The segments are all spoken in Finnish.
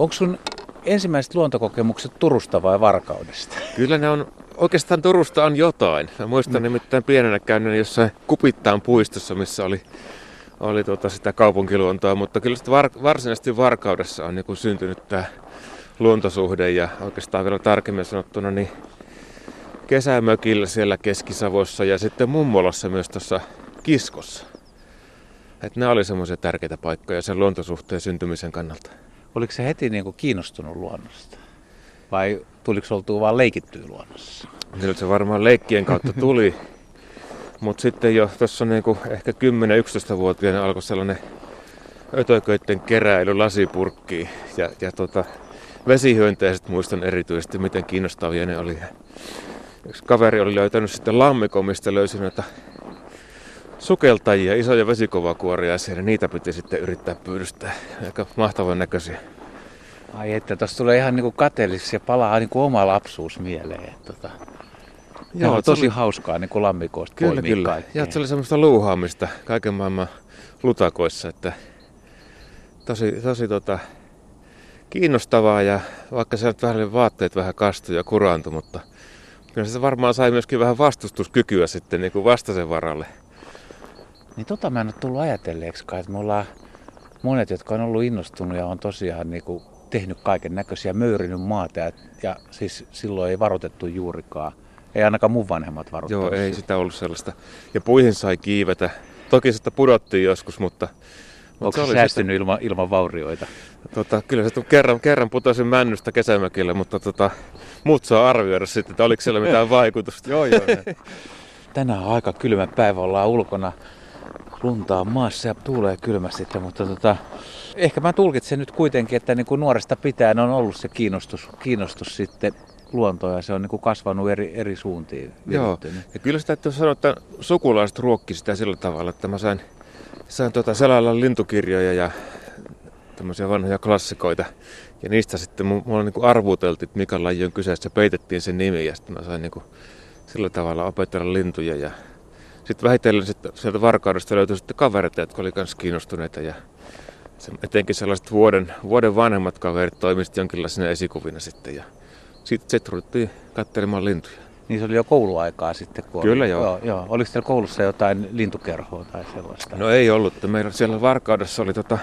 Onko sun ensimmäiset luontokokemukset Turusta vai Varkaudesta? Kyllä ne on, oikeastaan Turusta on jotain. Mä muistan mm. nimittäin pienenä käynyt jossain Kupittaan puistossa, missä oli, oli tuota sitä kaupunkiluontoa, mutta kyllä sitten var, varsinaisesti Varkaudessa on niin syntynyt tämä luontosuhde ja oikeastaan vielä tarkemmin sanottuna niin kesämökillä siellä Keski-Savossa ja sitten mummolassa myös tuossa Kiskossa. Että nämä oli semmoisia tärkeitä paikkoja sen luontosuhteen syntymisen kannalta. Oliko se heti niin kuin kiinnostunut luonnosta? Vai tuliko oltua vaan leikittyä luonnossa? Kyllä se varmaan leikkien kautta tuli. Mutta sitten jo tuossa niinku ehkä 10-11-vuotiaana alkoi sellainen ötököiden keräily lasipurkkiin. Ja, ja tota, vesihyönteiset muistan erityisesti, miten kiinnostavia ne oli. Yksi kaveri oli löytänyt sitten lammikon, mistä löysi noita sukeltajia, isoja vesikovakuoria ja niitä piti sitten yrittää pyydystää. Aika mahtavan näköisiä. Ai että, tuossa tulee ihan niinku kateelliseksi ja palaa niinku oma lapsuus mieleen. Tota, Joo, on tosi oli... hauskaa niin kuin lammikoista Kyllä, kyllä. Ja se oli semmoista luuhaamista kaiken maailman lutakoissa, että tosi, tosi tota, kiinnostavaa ja vaikka se vähän vaatteet vähän kastui ja kuraantui, mutta kyllä se varmaan sai myöskin vähän vastustuskykyä sitten niin kuin vastaisen varalle. Niin tota mä en ole tullut ajatelleeksi että me ollaan monet, jotka on ollut innostunut ja on tosiaan niin kuin tehnyt kaiken näköisiä, möyrinyt maata ja, ja siis silloin ei varoitettu juurikaan. Ei ainakaan mun vanhemmat varoittanut. Joo, ei sitä ollut sellaista. Ja puihin sai kiivetä. Toki sitä pudottiin joskus, mutta... Onko se, se säästynyt sitä... ilman, ilman vaurioita? Tota, kyllä se kerran, kerran putosin männystä kesämökille, mutta tota, muut saa arvioida sitten, että oliko siellä mitään vaikutusta. joo, joo. Tänään on aika kylmä päivä, ollaan ulkona lunta on maassa ja tuulee kylmästi, mutta tota, ehkä mä tulkitsen nyt kuitenkin, että niin kuin nuoresta pitäen on ollut se kiinnostus, kiinnostus sitten luontoa ja se on niin kuin kasvanut eri, eri suuntiin. Joo, ja kyllä sitä täytyy sanoa, että sukulaiset ruokki sitä sillä tavalla, että mä sain, sain tota selailla lintukirjoja ja tämmöisiä vanhoja klassikoita. Ja niistä sitten mulla niin arvuteltiin, että mikä laji on kyseessä, peitettiin sen nimi ja sitten mä sain niin kuin sillä tavalla opetella lintuja ja sitten vähitellen sitten sieltä Varkaudesta löytyi sitten kavereita, jotka oli myös kiinnostuneita ja etenkin sellaiset vuoden, vuoden vanhemmat kaverit toimisivat jonkinlaisena esikuvina sitten ja sitten sit ruvettiin katselemaan lintuja. Niin se oli jo kouluaikaa sitten? Kun Kyllä oli, joo. joo, joo. Oliko teillä koulussa jotain lintukerhoa tai sellaista? No ei ollut. Meillä siellä Varkaudessa oli tota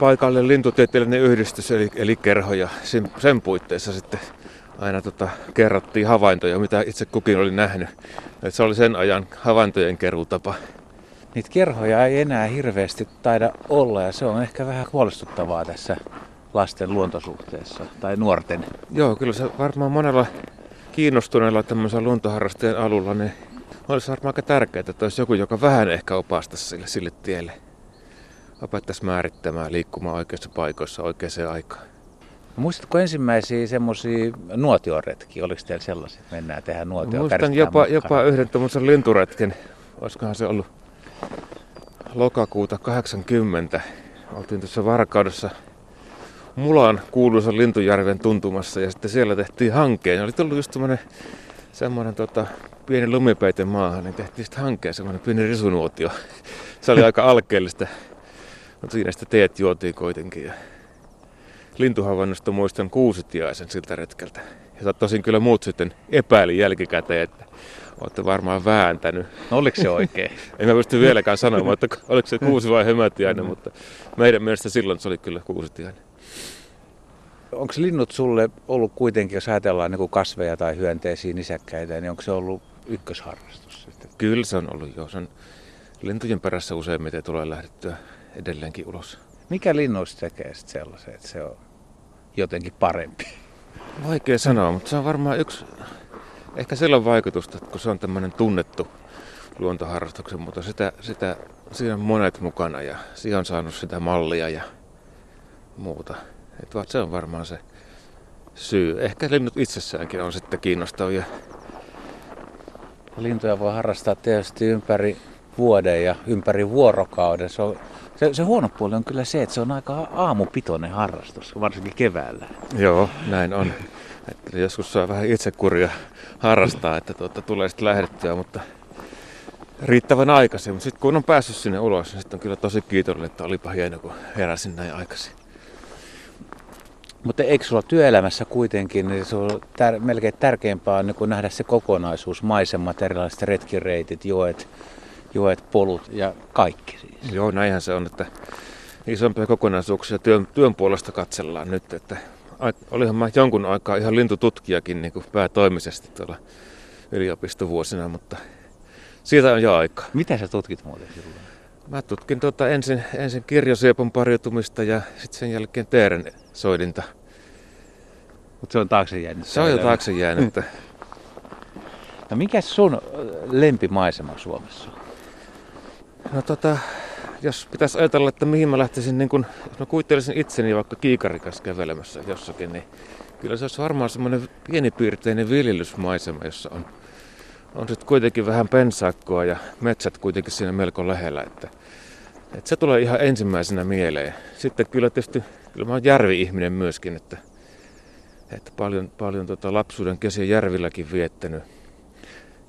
paikallinen lintutieteellinen yhdistys eli, eli kerho ja sen, sen puitteissa sitten aina tota, kerrottiin havaintoja, mitä itse kukin oli nähnyt. Et se oli sen ajan havaintojen kerutapa. Niitä kerhoja ei enää hirveästi taida olla ja se on ehkä vähän huolestuttavaa tässä lasten luontosuhteessa tai nuorten. Joo, kyllä se varmaan monella kiinnostuneella tämmöisellä luontoharrasteen alulla niin olisi varmaan aika tärkeää, että olisi joku, joka vähän ehkä opastaisi sille, sille tielle. Opettaisi määrittämään liikkumaan oikeissa paikoissa oikeaan aikaan. Muistatko ensimmäisiä semmoisia nuotioretkiä? Oliko teillä sellaisia, että mennään tehdä nuotio? Muistan jopa, jopa yhden tämmöisen linturetken. Olisikohan se ollut lokakuuta 80. Oltiin tuossa Varkaudessa Mulan kuuluisa Lintujärven tuntumassa ja sitten siellä tehtiin hankkeen. Oli tullut just semmoinen semmoinen tota, pieni lumipeite maahan, niin tehtiin sitten hankkeen semmoinen pieni risunuotio. Se oli aika alkeellista, mutta siinä sitten teet juotiin kuitenkin. Ja lintuhavainnosta muistan kuusitiaisen siltä retkeltä. Ja tosin kyllä muut sitten epäili jälkikäteen, että olette varmaan vääntänyt. No oliko se oikein? en mä pysty vieläkään sanomaan, että oliko se kuusi vai hömätiainen, mm. mutta meidän mielestä silloin se oli kyllä kuusitiainen. Onko linnut sulle ollut kuitenkin, jos ajatellaan niin kasveja tai hyönteisiä, nisäkkäitä, niin onko se ollut ykkösharrastus? Kyllä se on ollut, joo. Se on lintujen perässä useimmiten tulee lähdettyä edelleenkin ulos. Mikä linnuista tekee sitten sellaisen, että se on jotenkin parempi? Vaikea sanoa, mutta se on varmaan yksi, ehkä sillä on vaikutusta, kun se on tämmöinen tunnettu luontoharrastuksen, mutta sitä, sitä, siinä on monet mukana ja siihen on saanut sitä mallia ja muuta. Et se on varmaan se syy. Ehkä linnut itsessäänkin on sitten kiinnostavia. Lintuja voi harrastaa tietysti ympäri vuoden ja ympäri vuorokauden. Se, on, se, se huono puoli on kyllä se, että se on aika aamupitoinen harrastus, varsinkin keväällä. Joo, näin on. Että joskus saa vähän itsekuria harrastaa, että tuota, tulee sitten lähdettyä, mutta riittävän aikaisin. Mutta sitten kun on päässyt sinne ulos, niin sitten on kyllä tosi kiitollinen, että olipa hieno, kun heräsin näin aikaisin. Mutta eikö sulla työelämässä kuitenkin, niin se on tär- melkein tärkeämpää on niin nähdä se kokonaisuus, maisemat, erilaiset retkireitit, joet, joet, polut ja kaikki siis. Joo, näinhän se on, että isompia kokonaisuuksia työn, työn puolesta katsellaan nyt, että olihan mä jonkun aikaa ihan lintututkijakin niin kuin päätoimisesti tuolla yliopistovuosina, mutta siitä on jo aika. Mitä sä tutkit muuten silloin? Mä tutkin tuota ensin, ensin kirjosiepon pariutumista ja sitten sen jälkeen teeren soidinta. Mutta se on taakse jäänyt. Se on jo taakse jäänyt. no mikä sun lempimaisema Suomessa on? No tota, jos pitäisi ajatella, että mihin mä lähtisin, niin kun, jos mä kuvittelisin itseni vaikka kiikarikas kävelemässä jossakin, niin kyllä se olisi varmaan semmoinen pienipiirteinen viljelysmaisema, jossa on, on sitten kuitenkin vähän pensaakkoa ja metsät kuitenkin siinä melko lähellä, että, että se tulee ihan ensimmäisenä mieleen. Sitten kyllä tietysti, kyllä mä oon järvi-ihminen myöskin, että, että paljon, paljon tota lapsuuden kesiä järvilläkin viettänyt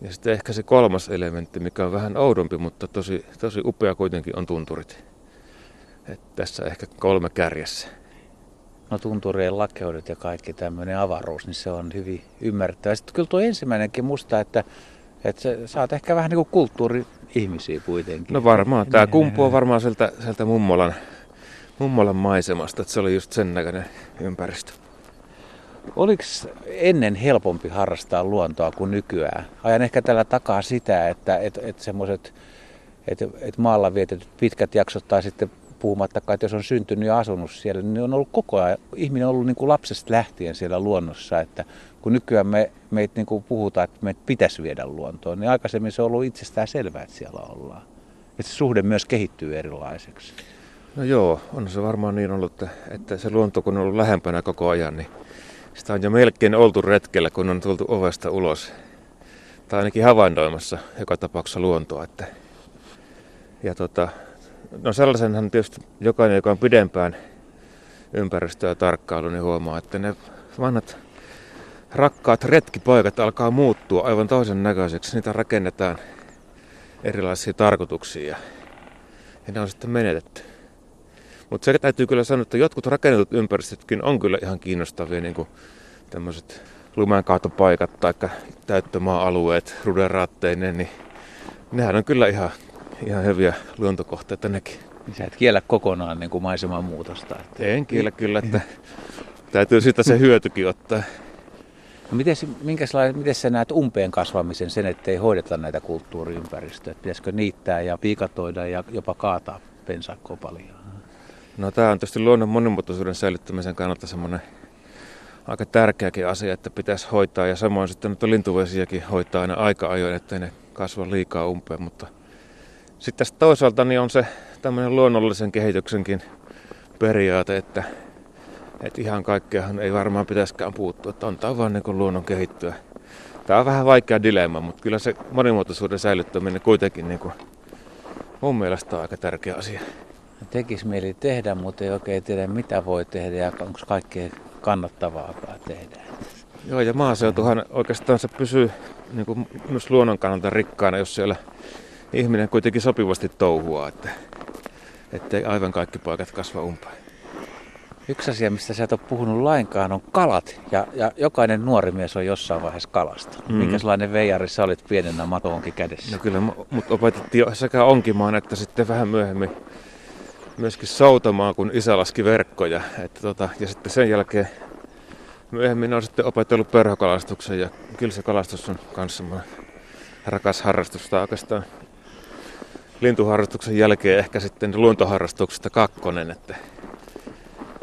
ja sitten ehkä se kolmas elementti, mikä on vähän oudompi, mutta tosi, tosi upea kuitenkin, on tunturit. Et tässä ehkä kolme kärjessä. No tunturien lakeudet ja kaikki tämmöinen avaruus, niin se on hyvin ymmärrettävä. Sitten kyllä tuo ensimmäinenkin musta, että, että sä oot ehkä vähän niin kuin kulttuuri-ihmisiä kuitenkin. No varmaan. Tämä kumpuaa varmaan sieltä, sieltä mummolan, mummolan maisemasta, että se oli just sen näköinen ympäristö. Oliko ennen helpompi harrastaa luontoa kuin nykyään? Ajan ehkä tällä takaa sitä, että et, et semmoiset et, et maalla vietetyt pitkät jaksot tai sitten puhumattakaan, että jos on syntynyt ja asunut siellä, niin on ollut koko ajan, ihminen on ollut niin kuin lapsesta lähtien siellä luonnossa, että kun nykyään me, meitä niin kuin puhutaan, että meitä pitäisi viedä luontoon, niin aikaisemmin se on ollut itsestään selvää, että siellä ollaan. Että se suhde myös kehittyy erilaiseksi. No joo, on se varmaan niin ollut, että, että se luonto kun on ollut lähempänä koko ajan, niin sitä on jo melkein oltu retkellä, kun on tultu ovesta ulos. Tai ainakin havainnoimassa joka tapauksessa luontoa. Että. Ja tota, no sellaisenhan tietysti jokainen, joka on pidempään ympäristöä tarkkailu, niin huomaa, että ne vanhat rakkaat retkipaikat alkaa muuttua aivan toisen näköiseksi. Niitä rakennetaan erilaisia tarkoituksia ja, ne on sitten menetetty. Mutta se täytyy kyllä sanoa, että jotkut rakennetut ympäristötkin on kyllä ihan kiinnostavia, niin kuin tämmöiset lumenkaatopaikat tai täyttömaa-alueet ruderaatteineen, niin nehän on kyllä ihan, ihan hyviä luontokohteita nekin. Niin sä et kiellä kokonaan niin kuin maiseman muutosta. Että... En kiellä kyllä, että täytyy siitä se hyötykin ottaa. No miten, miten sä näet umpeen kasvamisen sen, ettei hoideta näitä kulttuuriympäristöjä? Pitäisikö niittää ja piikatoida ja jopa kaataa pensakkoa paljon? No tämä on tietysti luonnon monimuotoisuuden säilyttämisen kannalta semmoinen aika tärkeäkin asia, että pitäisi hoitaa. Ja samoin sitten noita lintuvesiäkin hoitaa aina aika ajoin, ettei ne kasva liikaa umpeen. Mutta sitten toisaalta niin on se tämmöinen luonnollisen kehityksenkin periaate, että, että ihan kaikkeahan ei varmaan pitäisikään puuttua. Että tämä vaan niin luonnon kehittyä. Tämä on vähän vaikea dilemma, mutta kyllä se monimuotoisuuden säilyttäminen kuitenkin niin kuin mun mielestä on aika tärkeä asia. Tekisi mieli tehdä, mutta ei oikein tiedä mitä voi tehdä ja onko kaikkea kannattavaakaan tehdä. Joo, ja maaseutuhan oikeastaan se pysyy niin kuin myös luonnon kannalta rikkaana, jos siellä ihminen kuitenkin sopivasti touhuaa, että ettei aivan kaikki paikat kasva umpeen. Yksi asia, mistä sä et ole puhunut lainkaan, on kalat. Ja, ja jokainen nuori mies on jossain vaiheessa kalasta. Mm. Minkälainen veijari sä olit pienenä matonkin kädessä? No kyllä mut opetettiin sekä onkimaan että sitten vähän myöhemmin myöskin soutamaan, kun isä laski verkkoja. Että tota, ja sitten sen jälkeen myöhemmin on sitten opetellut perhokalastuksen ja kyllä se kalastus on semmoinen rakas harrastus. Tai oikeastaan lintuharrastuksen jälkeen ehkä sitten luontoharrastuksesta kakkonen. Että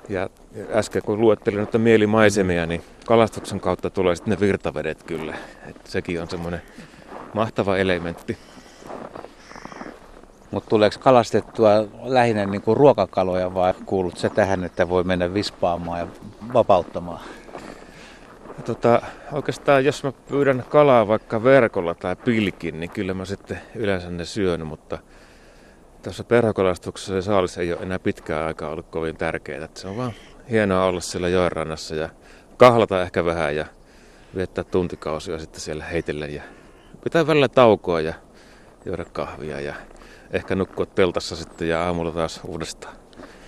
ja äsken kun luettelin noita mielimaisemia, niin kalastuksen kautta tulee sitten ne virtavedet kyllä. Että sekin on semmoinen mahtava elementti. Mutta tuleeko kalastettua lähinnä niin kuin ruokakaloja vai kuulut se tähän, että voi mennä vispaamaan ja vapauttamaan? Tota, oikeastaan jos mä pyydän kalaa vaikka verkolla tai pilkin, niin kyllä mä sitten yleensä ne syön, mutta tuossa perhokalastuksessa se saalis ei ole enää pitkään aikaa ollut kovin tärkeää. se on vaan hienoa olla siellä joenrannassa ja kahlata ehkä vähän ja viettää tuntikausia sitten siellä heitellä ja pitää välillä taukoa ja juoda kahvia ja ehkä nukkua teltassa sitten ja aamulla taas uudestaan.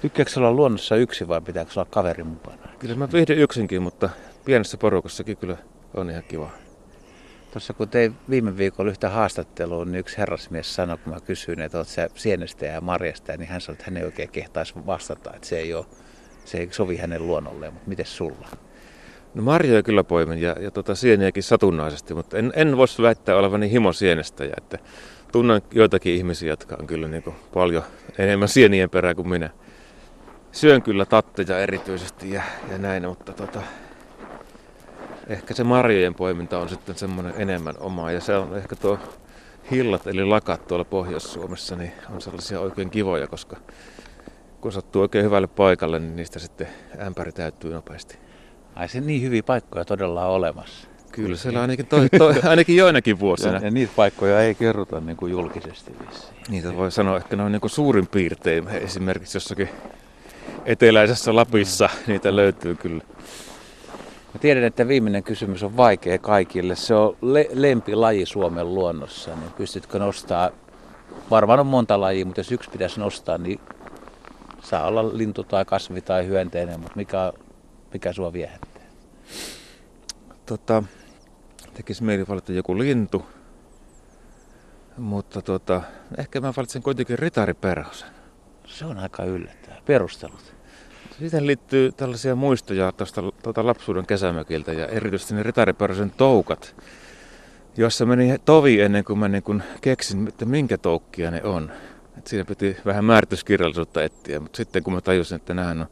Tykkääkö olla luonnossa yksi vai pitääkö olla kaveri mukana? Kyllä mä viihdyn yksinkin, mutta pienessä porukassakin kyllä on ihan kiva. Tuossa kun tein viime viikolla yhtä haastattelua, niin yksi herrasmies sanoi, kun mä kysyin, että oot sä sienestä ja marjasta, niin hän sanoi, että hän ei oikein kehtaisi vastata, että se ei, ole, se ei sovi hänen luonnolleen, mutta miten sulla? No marjoja kyllä poimin ja, ja tota sieniäkin satunnaisesti, mutta en, en voisi väittää olevani himo sienestä. Ja että tunnen joitakin ihmisiä, jotka on kyllä niin paljon enemmän sienien perää kuin minä. Syön kyllä tatteja erityisesti ja, ja näin, mutta tota, ehkä se marjojen poiminta on sitten semmoinen enemmän omaa. Ja se on ehkä tuo hillat eli lakat tuolla Pohjois-Suomessa, niin on sellaisia oikein kivoja, koska kun sattuu oikein hyvälle paikalle, niin niistä sitten ämpäri täyttyy nopeasti. Ai se niin hyviä paikkoja todella on olemassa. Kyllä, siellä ainakin, toi, toi, ainakin joinakin vuosina. Ja, ja niitä paikkoja ei kerrota niin kuin julkisesti vissiin. Niitä voi sanoa, että ne on niin kuin suurin piirtein. Esimerkiksi jossakin eteläisessä Lapissa niitä löytyy kyllä. Mä tiedän, että viimeinen kysymys on vaikea kaikille. Se on le- lempilaji Suomen luonnossa. Niin pystytkö nostaa, varmaan on monta lajia, mutta jos yksi pitäisi nostaa, niin saa olla lintu tai kasvi tai hyönteinen, mutta mikä, mikä sua viehättää? Tota, tekisi mieli valita joku lintu, mutta tota, ehkä mä valitsen kuitenkin ritariperhosen. Se on aika yllättävää. Perustelut. Siihen liittyy tällaisia muistoja tuosta tuota lapsuuden kesämökiltä ja erityisesti ne ritariperhosen toukat, jossa meni tovi ennen kuin mä niin kun keksin, että minkä toukkia ne on. Et siinä piti vähän määrityskirjallisuutta etsiä, mutta sitten kun mä tajusin, että nämä on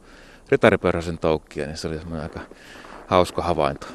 ritariperhosen toukkia, niin se oli semmoinen aika hauska havainto.